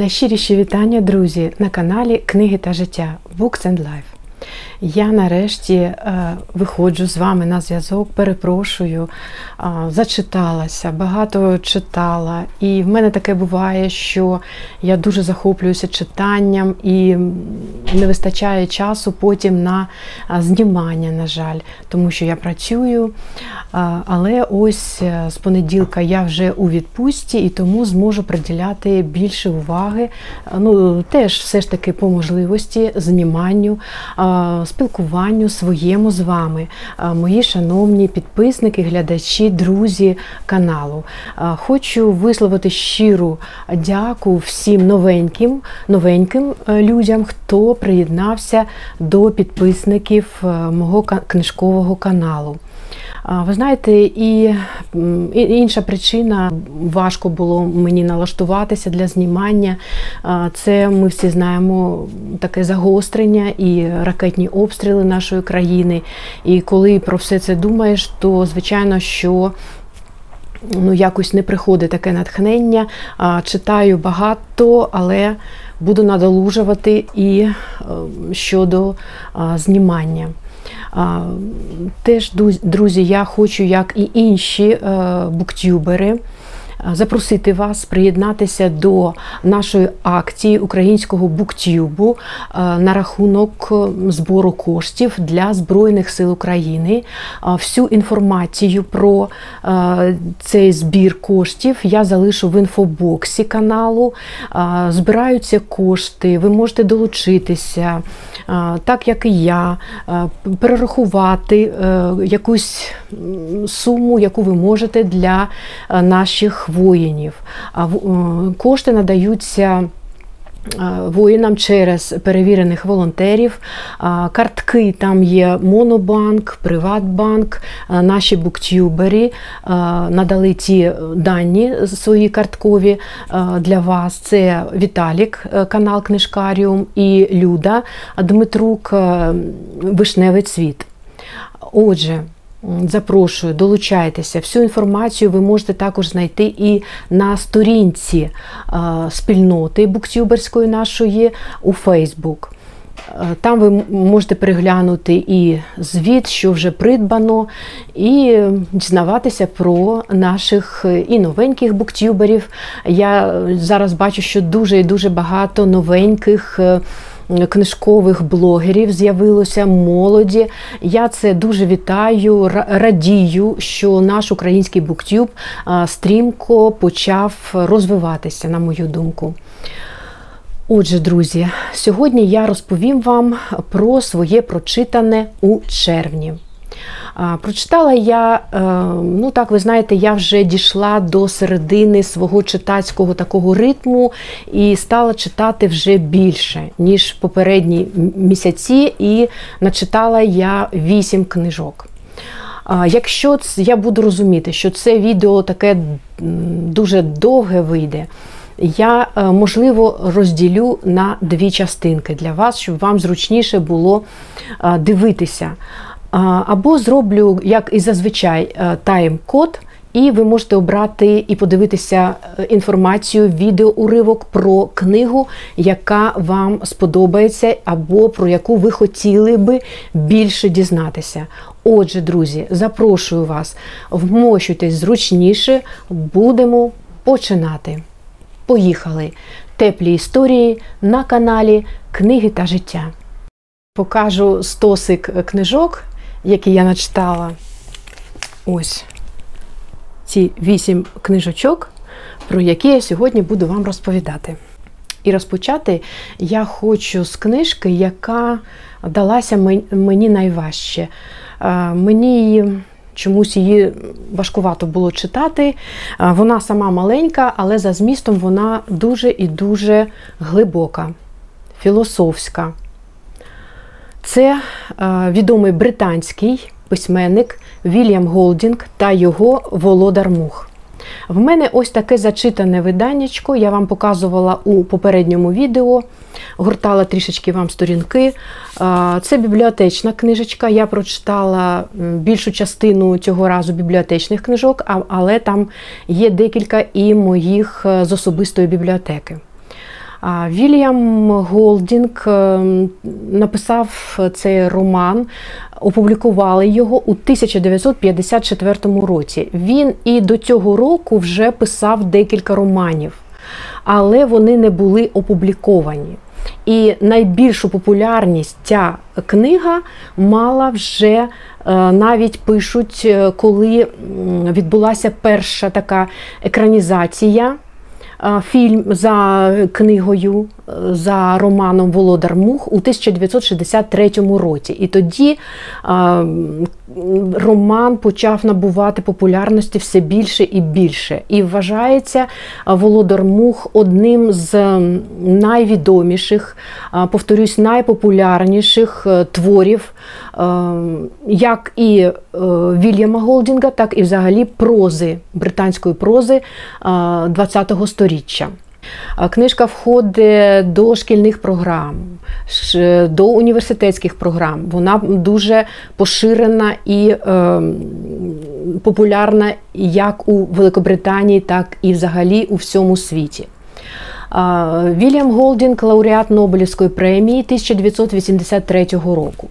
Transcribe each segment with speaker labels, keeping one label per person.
Speaker 1: Найщиріші вітання, друзі, на каналі Книги та життя Books and Life. Я нарешті е, виходжу з вами на зв'язок, перепрошую, е, зачиталася, багато читала. І в мене таке буває, що я дуже захоплююся читанням і не вистачає часу потім на е, знімання, на жаль, тому що я працюю. Але ось з понеділка я вже у відпустці і тому зможу приділяти більше уваги. Ну, теж все ж таки по можливості зніманню. Спілкуванню своєму з вами, е, мої шановні підписники, глядачі, друзі каналу. Е, Хочу висловити щиру дяку всім новеньким, новеньким е, людям, хто приєднався до підписників мого книжкового каналу. Ви знаєте, і інша причина важко було мені налаштуватися для знімання. Це ми всі знаємо таке загострення і ракетні обстріли нашої країни. І коли про все це думаєш, то звичайно, що ну, якось не приходить таке натхнення. Читаю багато, але буду надолужувати і е, щодо знімання. Теж, друзі, я хочу, як і інші е, буктюбери, е, запросити вас приєднатися до нашої акції українського буктюбу е, на рахунок збору коштів для Збройних сил України. Всю інформацію про цей збір коштів я залишу в інфобоксі каналу. Збираються кошти, ви можете долучитися, так як і я, перерахувати е, якусь суму, яку ви можете для е, наших воїнів. Е, Кошти надаються. Е, Воїнам через перевірених волонтерів. Картки там є Монобанк, Приватбанк, е, наші буктюбери е, надали ті дані свої карткові е, для вас. Це Віталік, е, канал Книжкаріум, і Люда Дмитрук, е, Вишневий цвіт. Отже, запрошую, долучайтеся. Всю інформацію ви можете також знайти і на сторінці е, спільноти буктюберської нашої у Фейсбук. Е, Там ви можете переглянути і звіт, що вже придбано, і дізнаватися про наших е, і новеньких буктюберів. Я зараз бачу, що дуже і дуже багато новеньких. Книжкових блогерів з'явилося молоді. Я це дуже вітаю, радію, що наш український буктюб стрімко почав розвиватися, на мою думку. Отже, друзі, сьогодні я розповім вам про своє прочитане у червні. Прочитала я, е, ну так ви знаєте, я вже дійшла до середини свого читацького такого ритму і стала читати вже більше, ніж попередні м- місяці, і начитала я вісім книжок. Якщо я буду розуміти, що це відео таке дуже довге вийде, я е, можливо розділю на дві частинки для вас, щоб вам зручніше було е, дивитися. Або зроблю, як і зазвичай, е, тайм-код, і ви можете обрати і подивитися е, інформацію, відеоуривок про книгу, яка вам сподобається, або про яку ви хотіли би більше дізнатися. Отже, друзі, запрошую вас, вмощуйтесь зручніше, будемо починати. Поїхали! Теплі історії на каналі Книги та життя. Покажу стосик книжок, які я начитала. Ось ці вісім книжочок, про які я сьогодні буду вам розповідати. І розпочати я хочу з книжки, яка далася мені найважче. Мені чомусь її важкувато було читати. Вона сама маленька, але за змістом вона дуже і дуже глибока, філософська. Це е, відомий британський письменник Вільям Голдінг та його Володар Мух. В мене ось таке зачитане виданнячко, я вам показувала у попередньому відео, гуртала трішечки вам сторінки. Е, Це бібліотечна книжечка. Я прочитала більшу частину цього разу бібліотечних книжок, але там є декілька і моїх е, з особистої бібліотеки. Вільям Голдінг е, написав цей роман, опублікували його у 1954 році. Він і до цього року вже писав декілька романів, але вони не були опубліковані. І найбільшу популярність ця книга мала вже е, навіть пишуть, е, коли відбулася перша така екранізація. Е, фільм за книгою, за романом Володар Мух у 1963 році. І тоді роман почав набувати популярності все більше і більше. І вважається Володар Мух одним з найвідоміших, повторюсь, найпопулярніших е, творів, е, як і е, Вільяма Голдінга, так і взагалі прози британської прози ХХ століття. Книжка входить до шкільних програм, до університетських програм. Вона дуже поширена і е, популярна як у Великобританії, так і взагалі у всьому світі. Вільям Голдінг, лауреат Нобелівської премії 1983 року.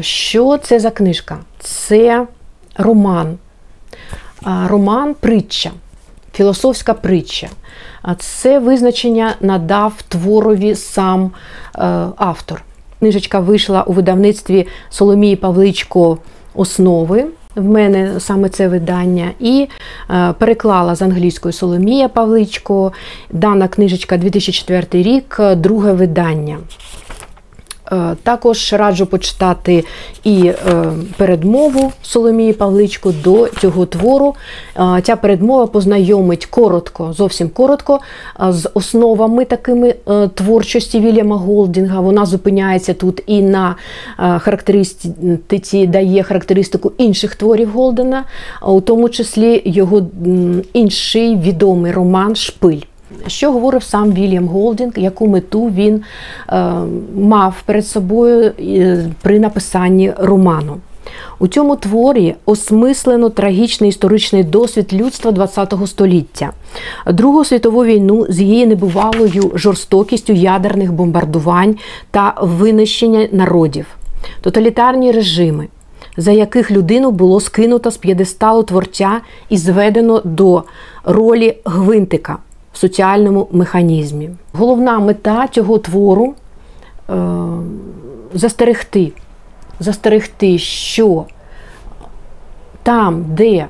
Speaker 1: Що це за книжка? Це роман, роман притча, філософська притча. Це визначення надав творові сам е, автор. Книжечка вийшла у видавництві Соломії Павличко основи. В мене саме це видання, і е, переклала з англійської Соломія Павличко. Дана книжечка 2004 рік, друге видання. Е, також раджу почитати і е, передмову Соломії Павличко до цього твору. Е, ця передмова познайомить коротко, зовсім коротко, з основами такими творчості Вільяма Голдінга. Вона зупиняється тут і на характеристиці, дає характеристику інших творів Голдена, у тому числі його інший відомий роман Шпиль. Що говорив сам Вільям Голдінг, яку мету він е, мав перед собою е, при написанні роману? У цьому творі осмислено трагічний історичний досвід людства ХХ століття, Другу світову війну з її небувалою жорстокістю ядерних бомбардувань та винищення народів, тоталітарні режими, за яких людину було скинуто з п'єдесталу творця і зведено до ролі гвинтика в соціальному механізмі. Головна мета цього твору е, застерегти, застерегти, що там, де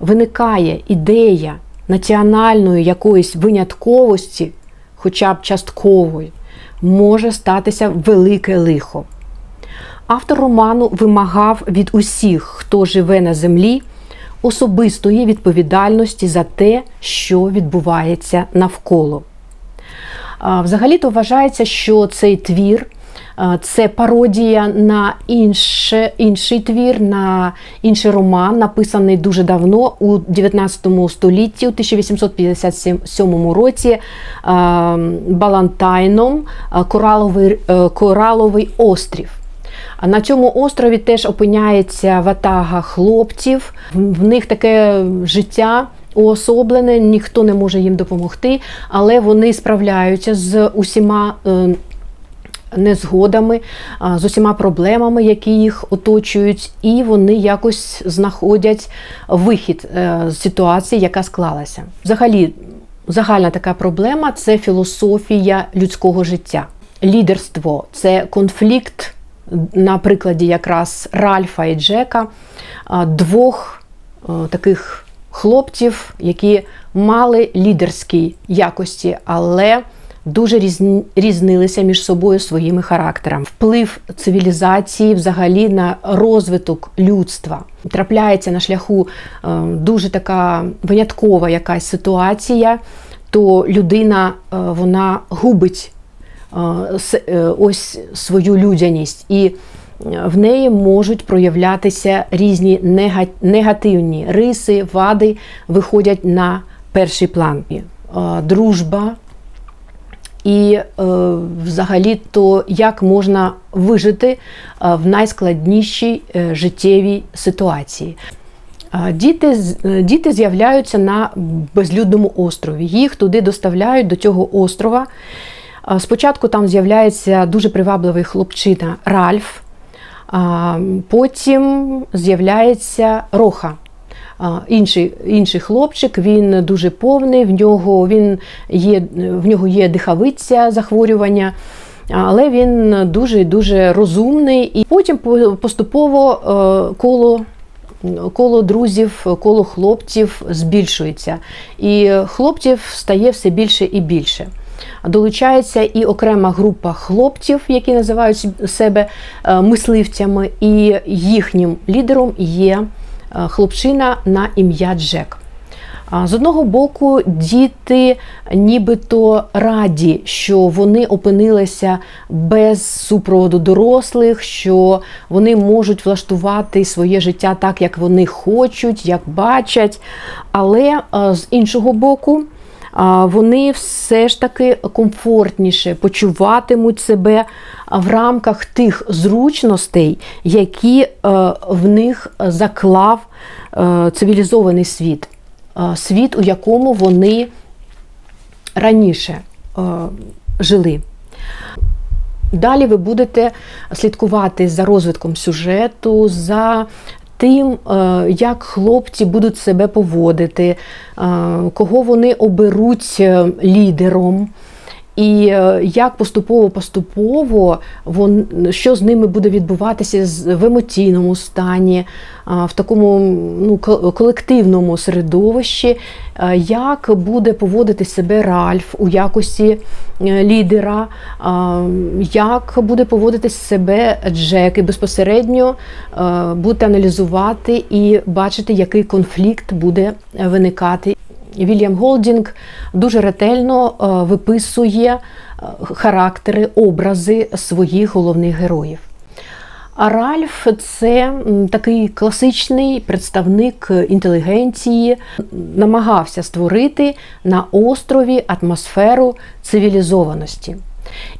Speaker 1: виникає ідея національної якоїсь винятковості, хоча б часткової, може статися велике лихо. Автор роману вимагав від усіх, хто живе на землі особистої відповідальності за те, що відбувається навколо. Взагалі-то вважається, що цей твір це пародія на інше, інший твір, на інший роман, написаний дуже давно у 19 столітті, у 1857 році Балантайном Кораловий, е, Кораловий острів. А на цьому острові теж опиняється ватага хлопців. В них таке життя уособлене, ніхто не може їм допомогти, але вони справляються з усіма. Е, незгодами, з усіма проблемами, які їх оточують, і вони якось знаходять вихід е, з ситуації, яка склалася. Взагалі, загальна така проблема це філософія людського життя. Лідерство це конфлікт на прикладі якраз Ральфа і Джека, двох таких хлопців, які мали лідерські якості, але дуже різнилися між собою своїми характерами. Вплив цивілізації взагалі на розвиток людства. Трапляється на шляху дуже така виняткова якась ситуація, то людина вона губить Е, ось свою людяність, і в неї можуть проявлятися різні негативні риси, вади виходять на перший план. Дружба. І е, взагалі, то як можна вижити в найскладнішій е, життєвій ситуації. Діти діти з'являються на безлюдному острові. Їх туди доставляють до цього острова Спочатку там з'являється дуже привабливий хлопчина Ральф, потім з'являється Роха. Інший, інший хлопчик, він дуже повний, в нього, він є, в нього є дихавиця захворювання, але він дуже дуже розумний. І потім поступово е, коло, коло друзів, коло хлопців збільшується. І хлопців стає все більше і більше. Долучається і окрема група хлопців, які називають себе е, мисливцями, і їхнім лідером є е, хлопчина на ім'я Джек. З одного боку, діти нібито раді, що вони опинилися без супроводу дорослих, що вони можуть влаштувати своє життя так, як вони хочуть, як бачать. Але з іншого боку, вони все ж таки комфортніше почуватимуть себе в рамках тих зручностей, які е, в них заклав е, цивілізований світ. Е, Світ, у якому вони раніше жили. Далі ви будете слідкувати за розвитком сюжету, за тим, е, як хлопці будуть себе поводити, е, кого вони оберуть е, лідером. І е, як поступово-поступово вон, що з ними буде відбуватися в емоційному стані, в такому ну, ко- колективному середовищі, е, як буде поводити себе Ральф у якості е, лідера, як буде поводити себе Джек, і безпосередньо будете аналізувати і бачити, який конфлікт буде виникати. Вільям Голдінг дуже ретельно е, виписує е, характери, образи своїх головних героїв. А Ральф це такий класичний представник інтелігенції, намагався створити на острові атмосферу цивілізованості.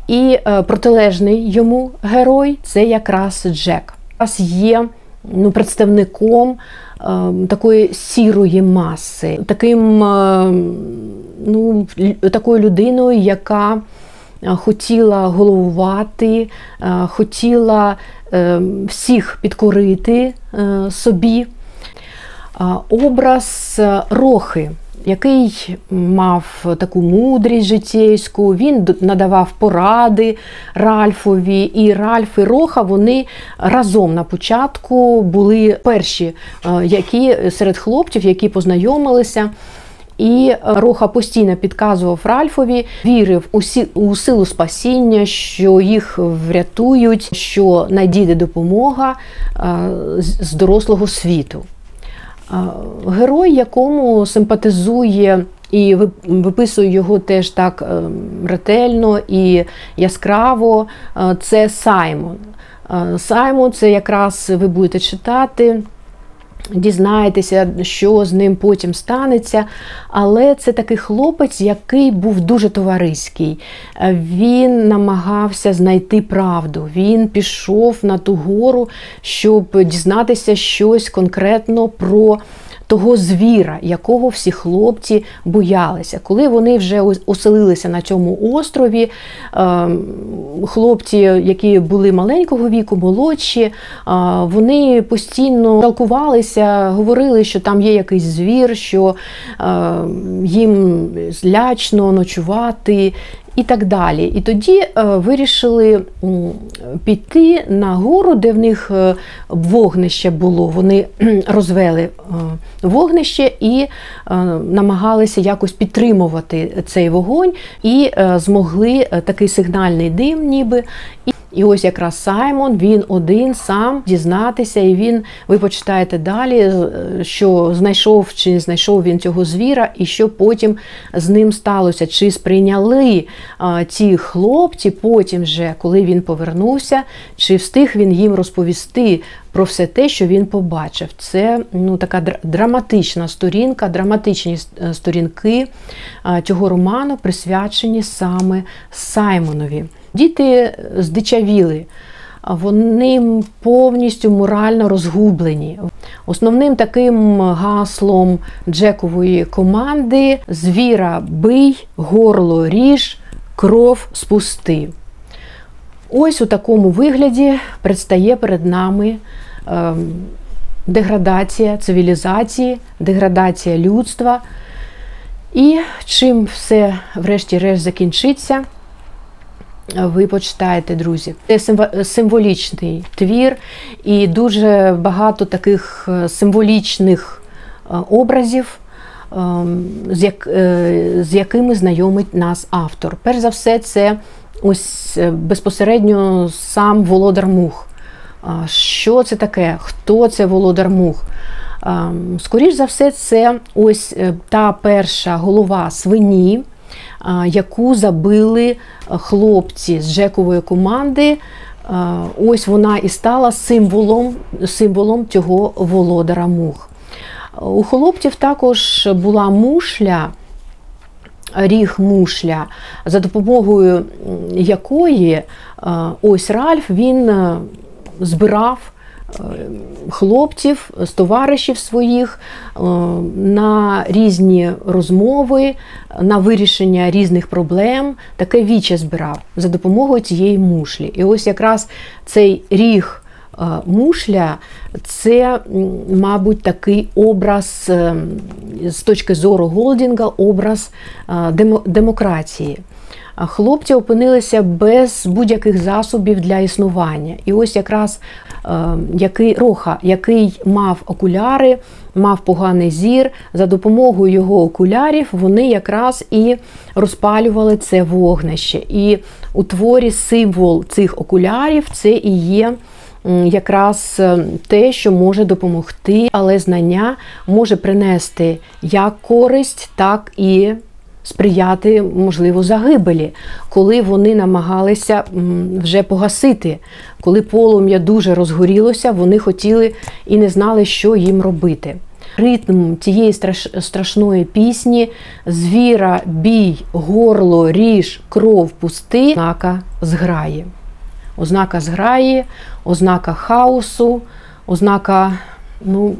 Speaker 1: І е, протилежний йому герой це якраз Джек. Є ну, представником е, такої сірої маси, таким, е, ну, такою людиною, яка е, хотіла головувати, хотіла всіх підкорити собі. Образ Рохи, який мав таку мудрість життєйську, він надавав поради Ральфові, і Ральф і Роха вони разом на початку були перші, е, які серед хлопців, які познайомилися. І Роха постійно підказував Ральфові, вірив у, сі, у силу спасіння, що їх врятують, що надійде допомога е, з дорослого світу. Герой, якому симпатизує і ви- виписує його теж так е, ретельно і яскраво, е, це Саймон. Е, Саймон це якраз ви будете читати. Дізнаєтеся, що з ним потім станеться. Але це такий хлопець, який був дуже товариський. Е, Він намагався знайти правду. Він пішов на ту гору, щоб дізнатися щось конкретно про. Того звіра, якого всі хлопці боялися. Коли вони вже оселилися на цьому острові, ем, хлопці, які були маленького віку, молодші, вони постійно жалкувалися, говорили, що там є якийсь звір, що е, їм злячно ночувати. І так далі. І тоді е, вирішили піти на гору, де в них е, вогнище було. Вони розвели е, вогнище і намагалися якось підтримувати цей вогонь, і змогли такий сигнальний дим, ніби. І ось якраз Саймон, він один сам дізнатися, і він, ви почитаєте далі, що знайшов чи не знайшов він цього звіра, і що потім з ним сталося. Чи сприйняли а, ті хлопці потім, вже, коли він повернувся, чи встиг він їм розповісти про все те, що він побачив. Це ну, така драматична сторінка, драматичні е, сторінки цього роману присвячені саме Саймонові. Діти здичавіли. Вони повністю морально розгублені. Основним таким гаслом Джекової команди звіра бий, горло ріж, кров спусти. Ось у такому вигляді предстає перед нами е, деградація цивілізації, деградація людства. І чим все, врешті-решт, закінчиться, ви почитаєте, друзі. Це символічний твір, і дуже багато таких е, символічних е, образів, ем, е, з якими знайомить нас автор. Перш за все, це ось безпосередньо сам Володар Мух. Що це таке? Хто це Володар Мух? Ем, Скоріш за все, це ось та перша голова свині яку забили хлопці з Джекової команди. Ось вона і стала символом символом цього володара мух. У хлопців також була мушля, ріг мушля, за допомогою якої ось Ральф він збирав хлопців, з товаришів своїх е, на різні розмови, на вирішення різних проблем. Таке віче збирав за допомогою цієї мушлі. І ось якраз цей ріг. Е, мушля це, мабуть, такий образ е, з точки зору Голдінга, образ демократії хлопці опинилися без будь-яких засобів для існування. І ось якраз е, який Роха, який мав окуляри, мав поганий зір, за допомогою його окулярів вони якраз і розпалювали це вогнище. І у творі символ цих окулярів це і є. Якраз е, те, що може допомогти, але знання може принести як користь, так і сприяти, можливо, загибелі, коли вони намагалися вже погасити. Коли полум'я дуже розгорілося, вони хотіли і не знали, що їм робити. Ритм цієї страшної пісні, звіра, бій, горло, ріж, кров, пусти, ознака зграї. Ознака зграї, ознака хаосу, ознака ну,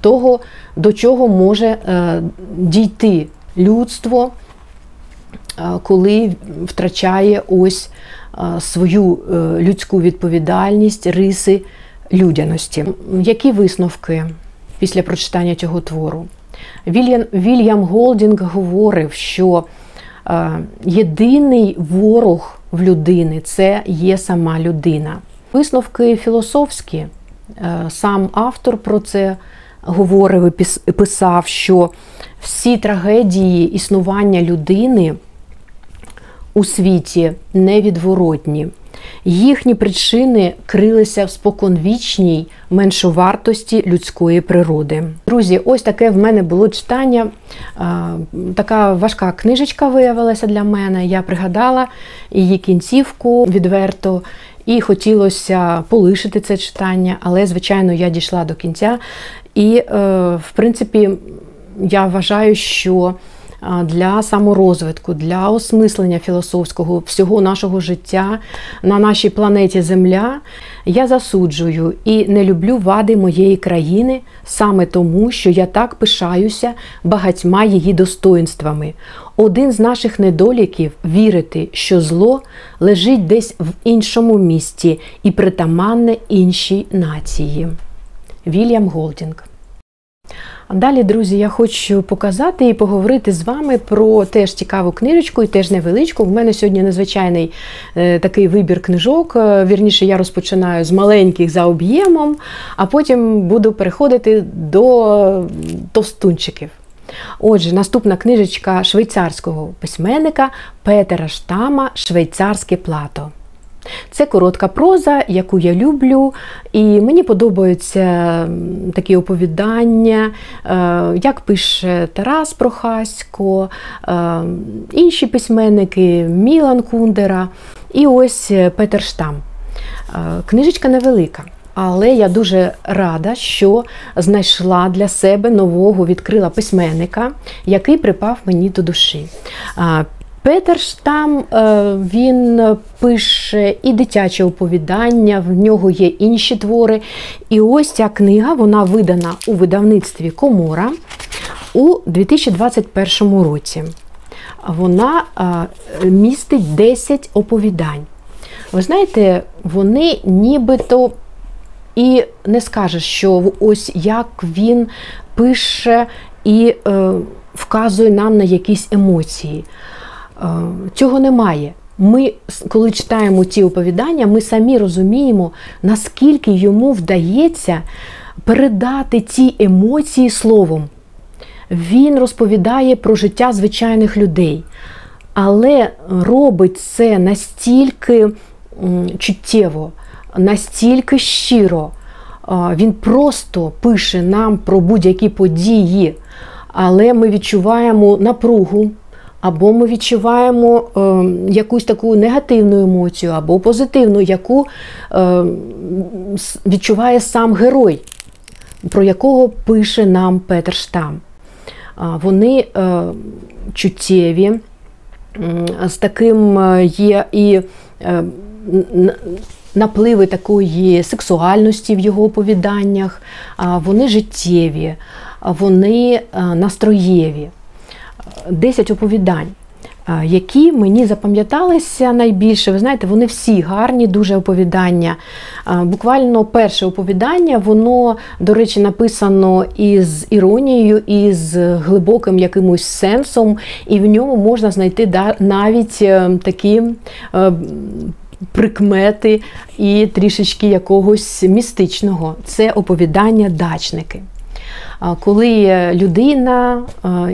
Speaker 1: того, до чого може е, дійти людство, коли втрачає ось свою е, людську відповідальність, риси людяності. Які висновки після прочитання цього твору? Вільям, Вільям Голдінг говорив, що єдиний ворог в людини це є сама людина. Висновки філософські, е, сам автор про це говорив і писав, що всі трагедії існування людини у світі невідворотні. Їхні причини крилися в споконвічній меншовартості людської природи. Друзі, ось таке в мене було читання. Така важка книжечка виявилася для мене. Я пригадала її кінцівку відверто. І хотілося полишити це читання, але, звичайно, я дійшла до кінця. І, е, в принципі, я вважаю, що для саморозвитку, для осмислення філософського всього нашого життя на нашій планеті Земля я засуджую і не люблю вади моєї країни саме тому, що я так пишаюся багатьма її достоинствами. Один з наших недоліків вірити, що зло лежить десь в іншому місті і притаманне іншій нації. Вільям Голдінг Далі, друзі, я хочу показати і поговорити з вами про теж цікаву книжечку і теж невеличку. В мене сьогодні незвичайний е, такий вибір книжок. Е, вірніше, я розпочинаю з маленьких за об'ємом, а потім буду переходити до товстунчиків. Отже, наступна книжечка швейцарського письменника Петера Штама Швейцарське плато. Це коротка проза, яку я люблю, і мені подобаються такі оповідання, е, як пише Тарас Прохасько, е, інші письменники Мілан Кундера і ось Петер Штам. Е, книжечка невелика. Але я дуже рада, що знайшла для себе нового відкрила письменника, який припав мені до душі. Петер Штам е, він пише і дитяче оповідання, в нього є інші твори. І ось ця книга вона видана у видавництві Комора у 2021 році. вона е, містить 10 оповідань. Ви знаєте, вони нібито і не скажеш, що ось як він пише і е, вказує нам на якісь емоції. Е, цього немає. Ми, коли читаємо ці оповідання, ми самі розуміємо, наскільки йому вдається передати ці емоції словом. Він розповідає про життя звичайних людей, але робить це настільки чуттєво, настільки щиро. Він просто пише нам про будь-які події, але ми відчуваємо напругу, або ми відчуваємо е, якусь таку негативну емоцію, або позитивну, яку е, відчуває сам герой, про якого пише нам Петер Штам. Вони е, чуттєві, з таким е, є і е, напливи такої сексуальності в його оповіданнях, вони життєві, вони настроєві. Десять оповідань які мені запам'яталися найбільше. Ви знаєте, вони всі гарні, дуже оповідання. Буквально перше оповідання, воно, до речі, написано із іронією, із глибоким якимось сенсом, і в ньому можна знайти навіть е, такі. Е, прикмети і трішечки якогось містичного це оповідання дачники коли людина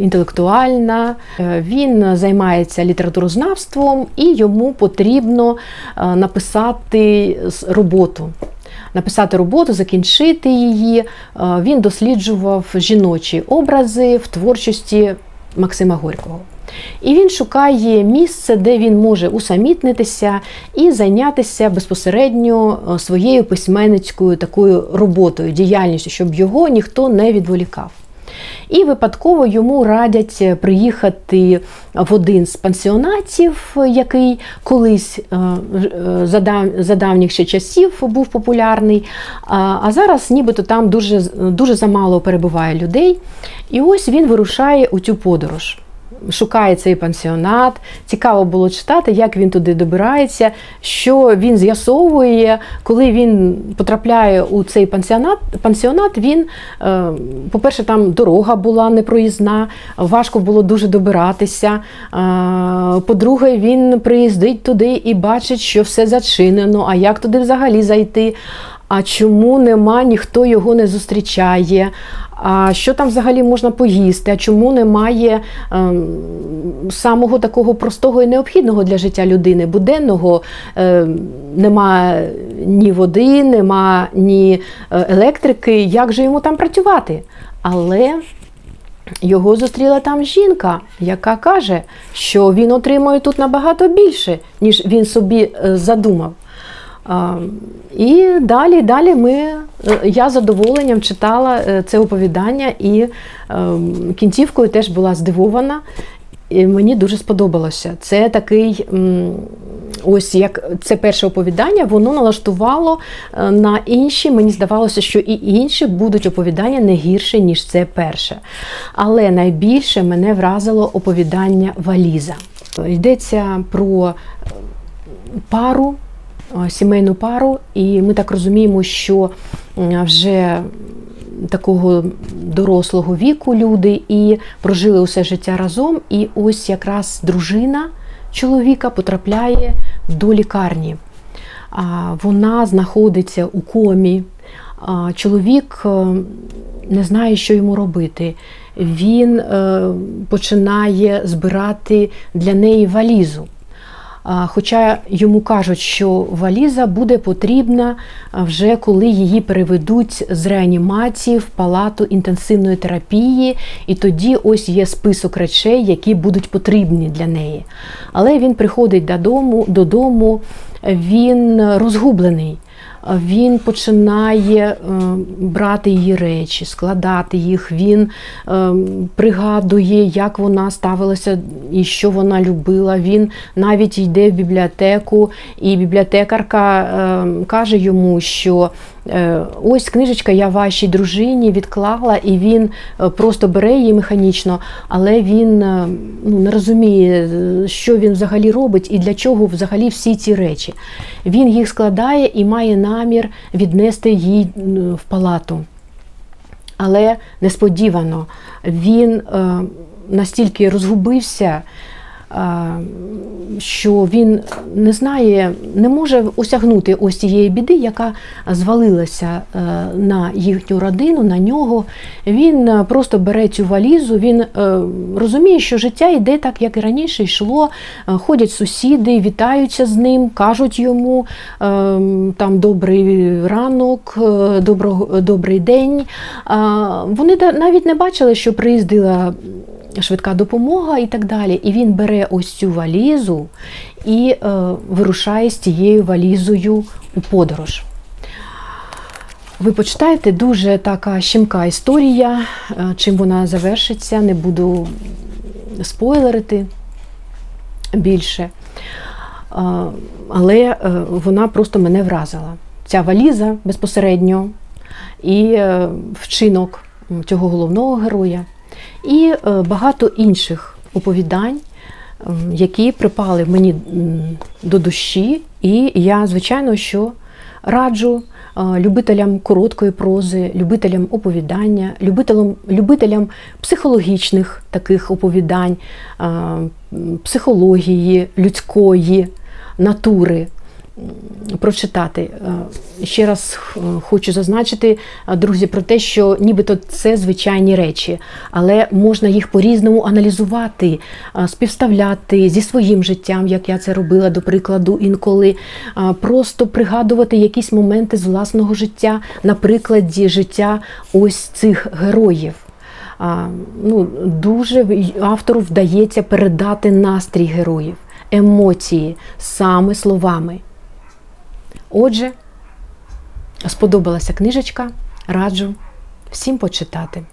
Speaker 1: інтелектуальна, е, він займається літературознавством і йому потрібно написати роботу. Написати роботу, закінчити її. Він досліджував жіночі образи в творчості Максима Горького. І він шукає місце, де він може усамітнитися і зайнятися безпосередньо е, своєю письменницькою такою роботою, діяльністю, щоб його ніхто не відволікав. І випадково йому радять приїхати в один з пансіонатів, який колись е, е, за давніх ще часів був популярний. А зараз нібито там дуже, дуже замало перебуває людей. І ось він вирушає у цю подорож шукає цей пансіонат. Цікаво було читати, як він туди добирається, що він з'ясовує, коли він потрапляє у цей пансіонат. Пансіонат він, е, по-перше, там дорога була непроїзна, важко було дуже добиратися. По-друге, він приїздить туди і бачить, що все зачинено. А як туди взагалі зайти? А чому нема, ніхто його не зустрічає? А що там взагалі можна поїсти? А чому немає е, самого такого простого і необхідного для життя людини? Буденного е, нема ні води, нема ні е, електрики. Як же йому там працювати? Але його зустріла там жінка, яка каже, що він отримує тут набагато більше, ніж він собі е, задумав. І далі далі ми, е, я задоволенням читала е, це оповідання і ем, кінцівкою теж була здивована. І Мені дуже сподобалося. Це такий, ось як це перше оповідання, воно налаштувало е, на інші. Мені здавалося, що і інші будуть оповідання не гірше, ніж це перше. Але найбільше мене вразило оповідання Валіза. Йдеться про пару. Е, сімейну пару, і ми так розуміємо, що вже такого дорослого віку люди і прожили усе життя разом. І ось якраз дружина чоловіка потрапляє до лікарні. Вона знаходиться у комі. Чоловік е, не знає, що йому робити. Він е, починає збирати для неї валізу. Хоча йому кажуть, що валіза буде потрібна вже коли її переведуть з реанімації в палату інтенсивної терапії, і тоді ось є список речей, які будуть потрібні для неї. Але він приходить додому, додому він розгублений він починає е, брати її речі, складати їх. Він е, пригадує, як вона ставилася і що вона любила. Він навіть йде в бібліотеку, і бібліотекарка е, каже йому, що ось книжечка я вашій дружині відклала, і він е, просто бере її механічно, але він е, ну, не розуміє, е, що він взагалі робить і для чого взагалі всі ці речі. Він їх складає і має намір віднести її в палату. Але несподівано він е, настільки розгубився, е, що він не знає, не може осягнути ось цієї біди, яка звалилася е, на їхню родину, на нього. Він е, просто бере цю валізу, він е, розуміє, що життя йде так, як і раніше йшло. Ходять сусіди, вітаються з ним, кажуть йому там добрий ранок, добро, добрий день. Вони навіть не бачили, що приїздила швидка допомога і так далі. І він бере ось цю валізу і е, вирушає з цією валізою у подорож. Ви почитаєте дуже така щемка історія. Е, Чим вона завершиться, не буду спойлерити більше. Е, Але е, вона просто мене вразила. Ця валіза безпосередньо і вчинок цього головного героя, і е, багато інших оповідань, які припали мені до душі, і я, звичайно, що раджу е, любителям короткої прози, любителям оповідання, любителям, любителям психологічних таких оповідань, е, психології, людської натури прочитати. Е, Ще раз хочу зазначити, е, друзі, про те, що нібито це звичайні речі, але можна їх по-різному аналізувати, е, співставляти зі своїм життям, як я це робила, до прикладу, інколи просто пригадувати якісь моменти з власного життя на прикладі життя ось цих героїв. Ну, дуже автору вдається передати настрій героїв, емоції саме словами. Отже, сподобалася книжечка, раджу всім почитати.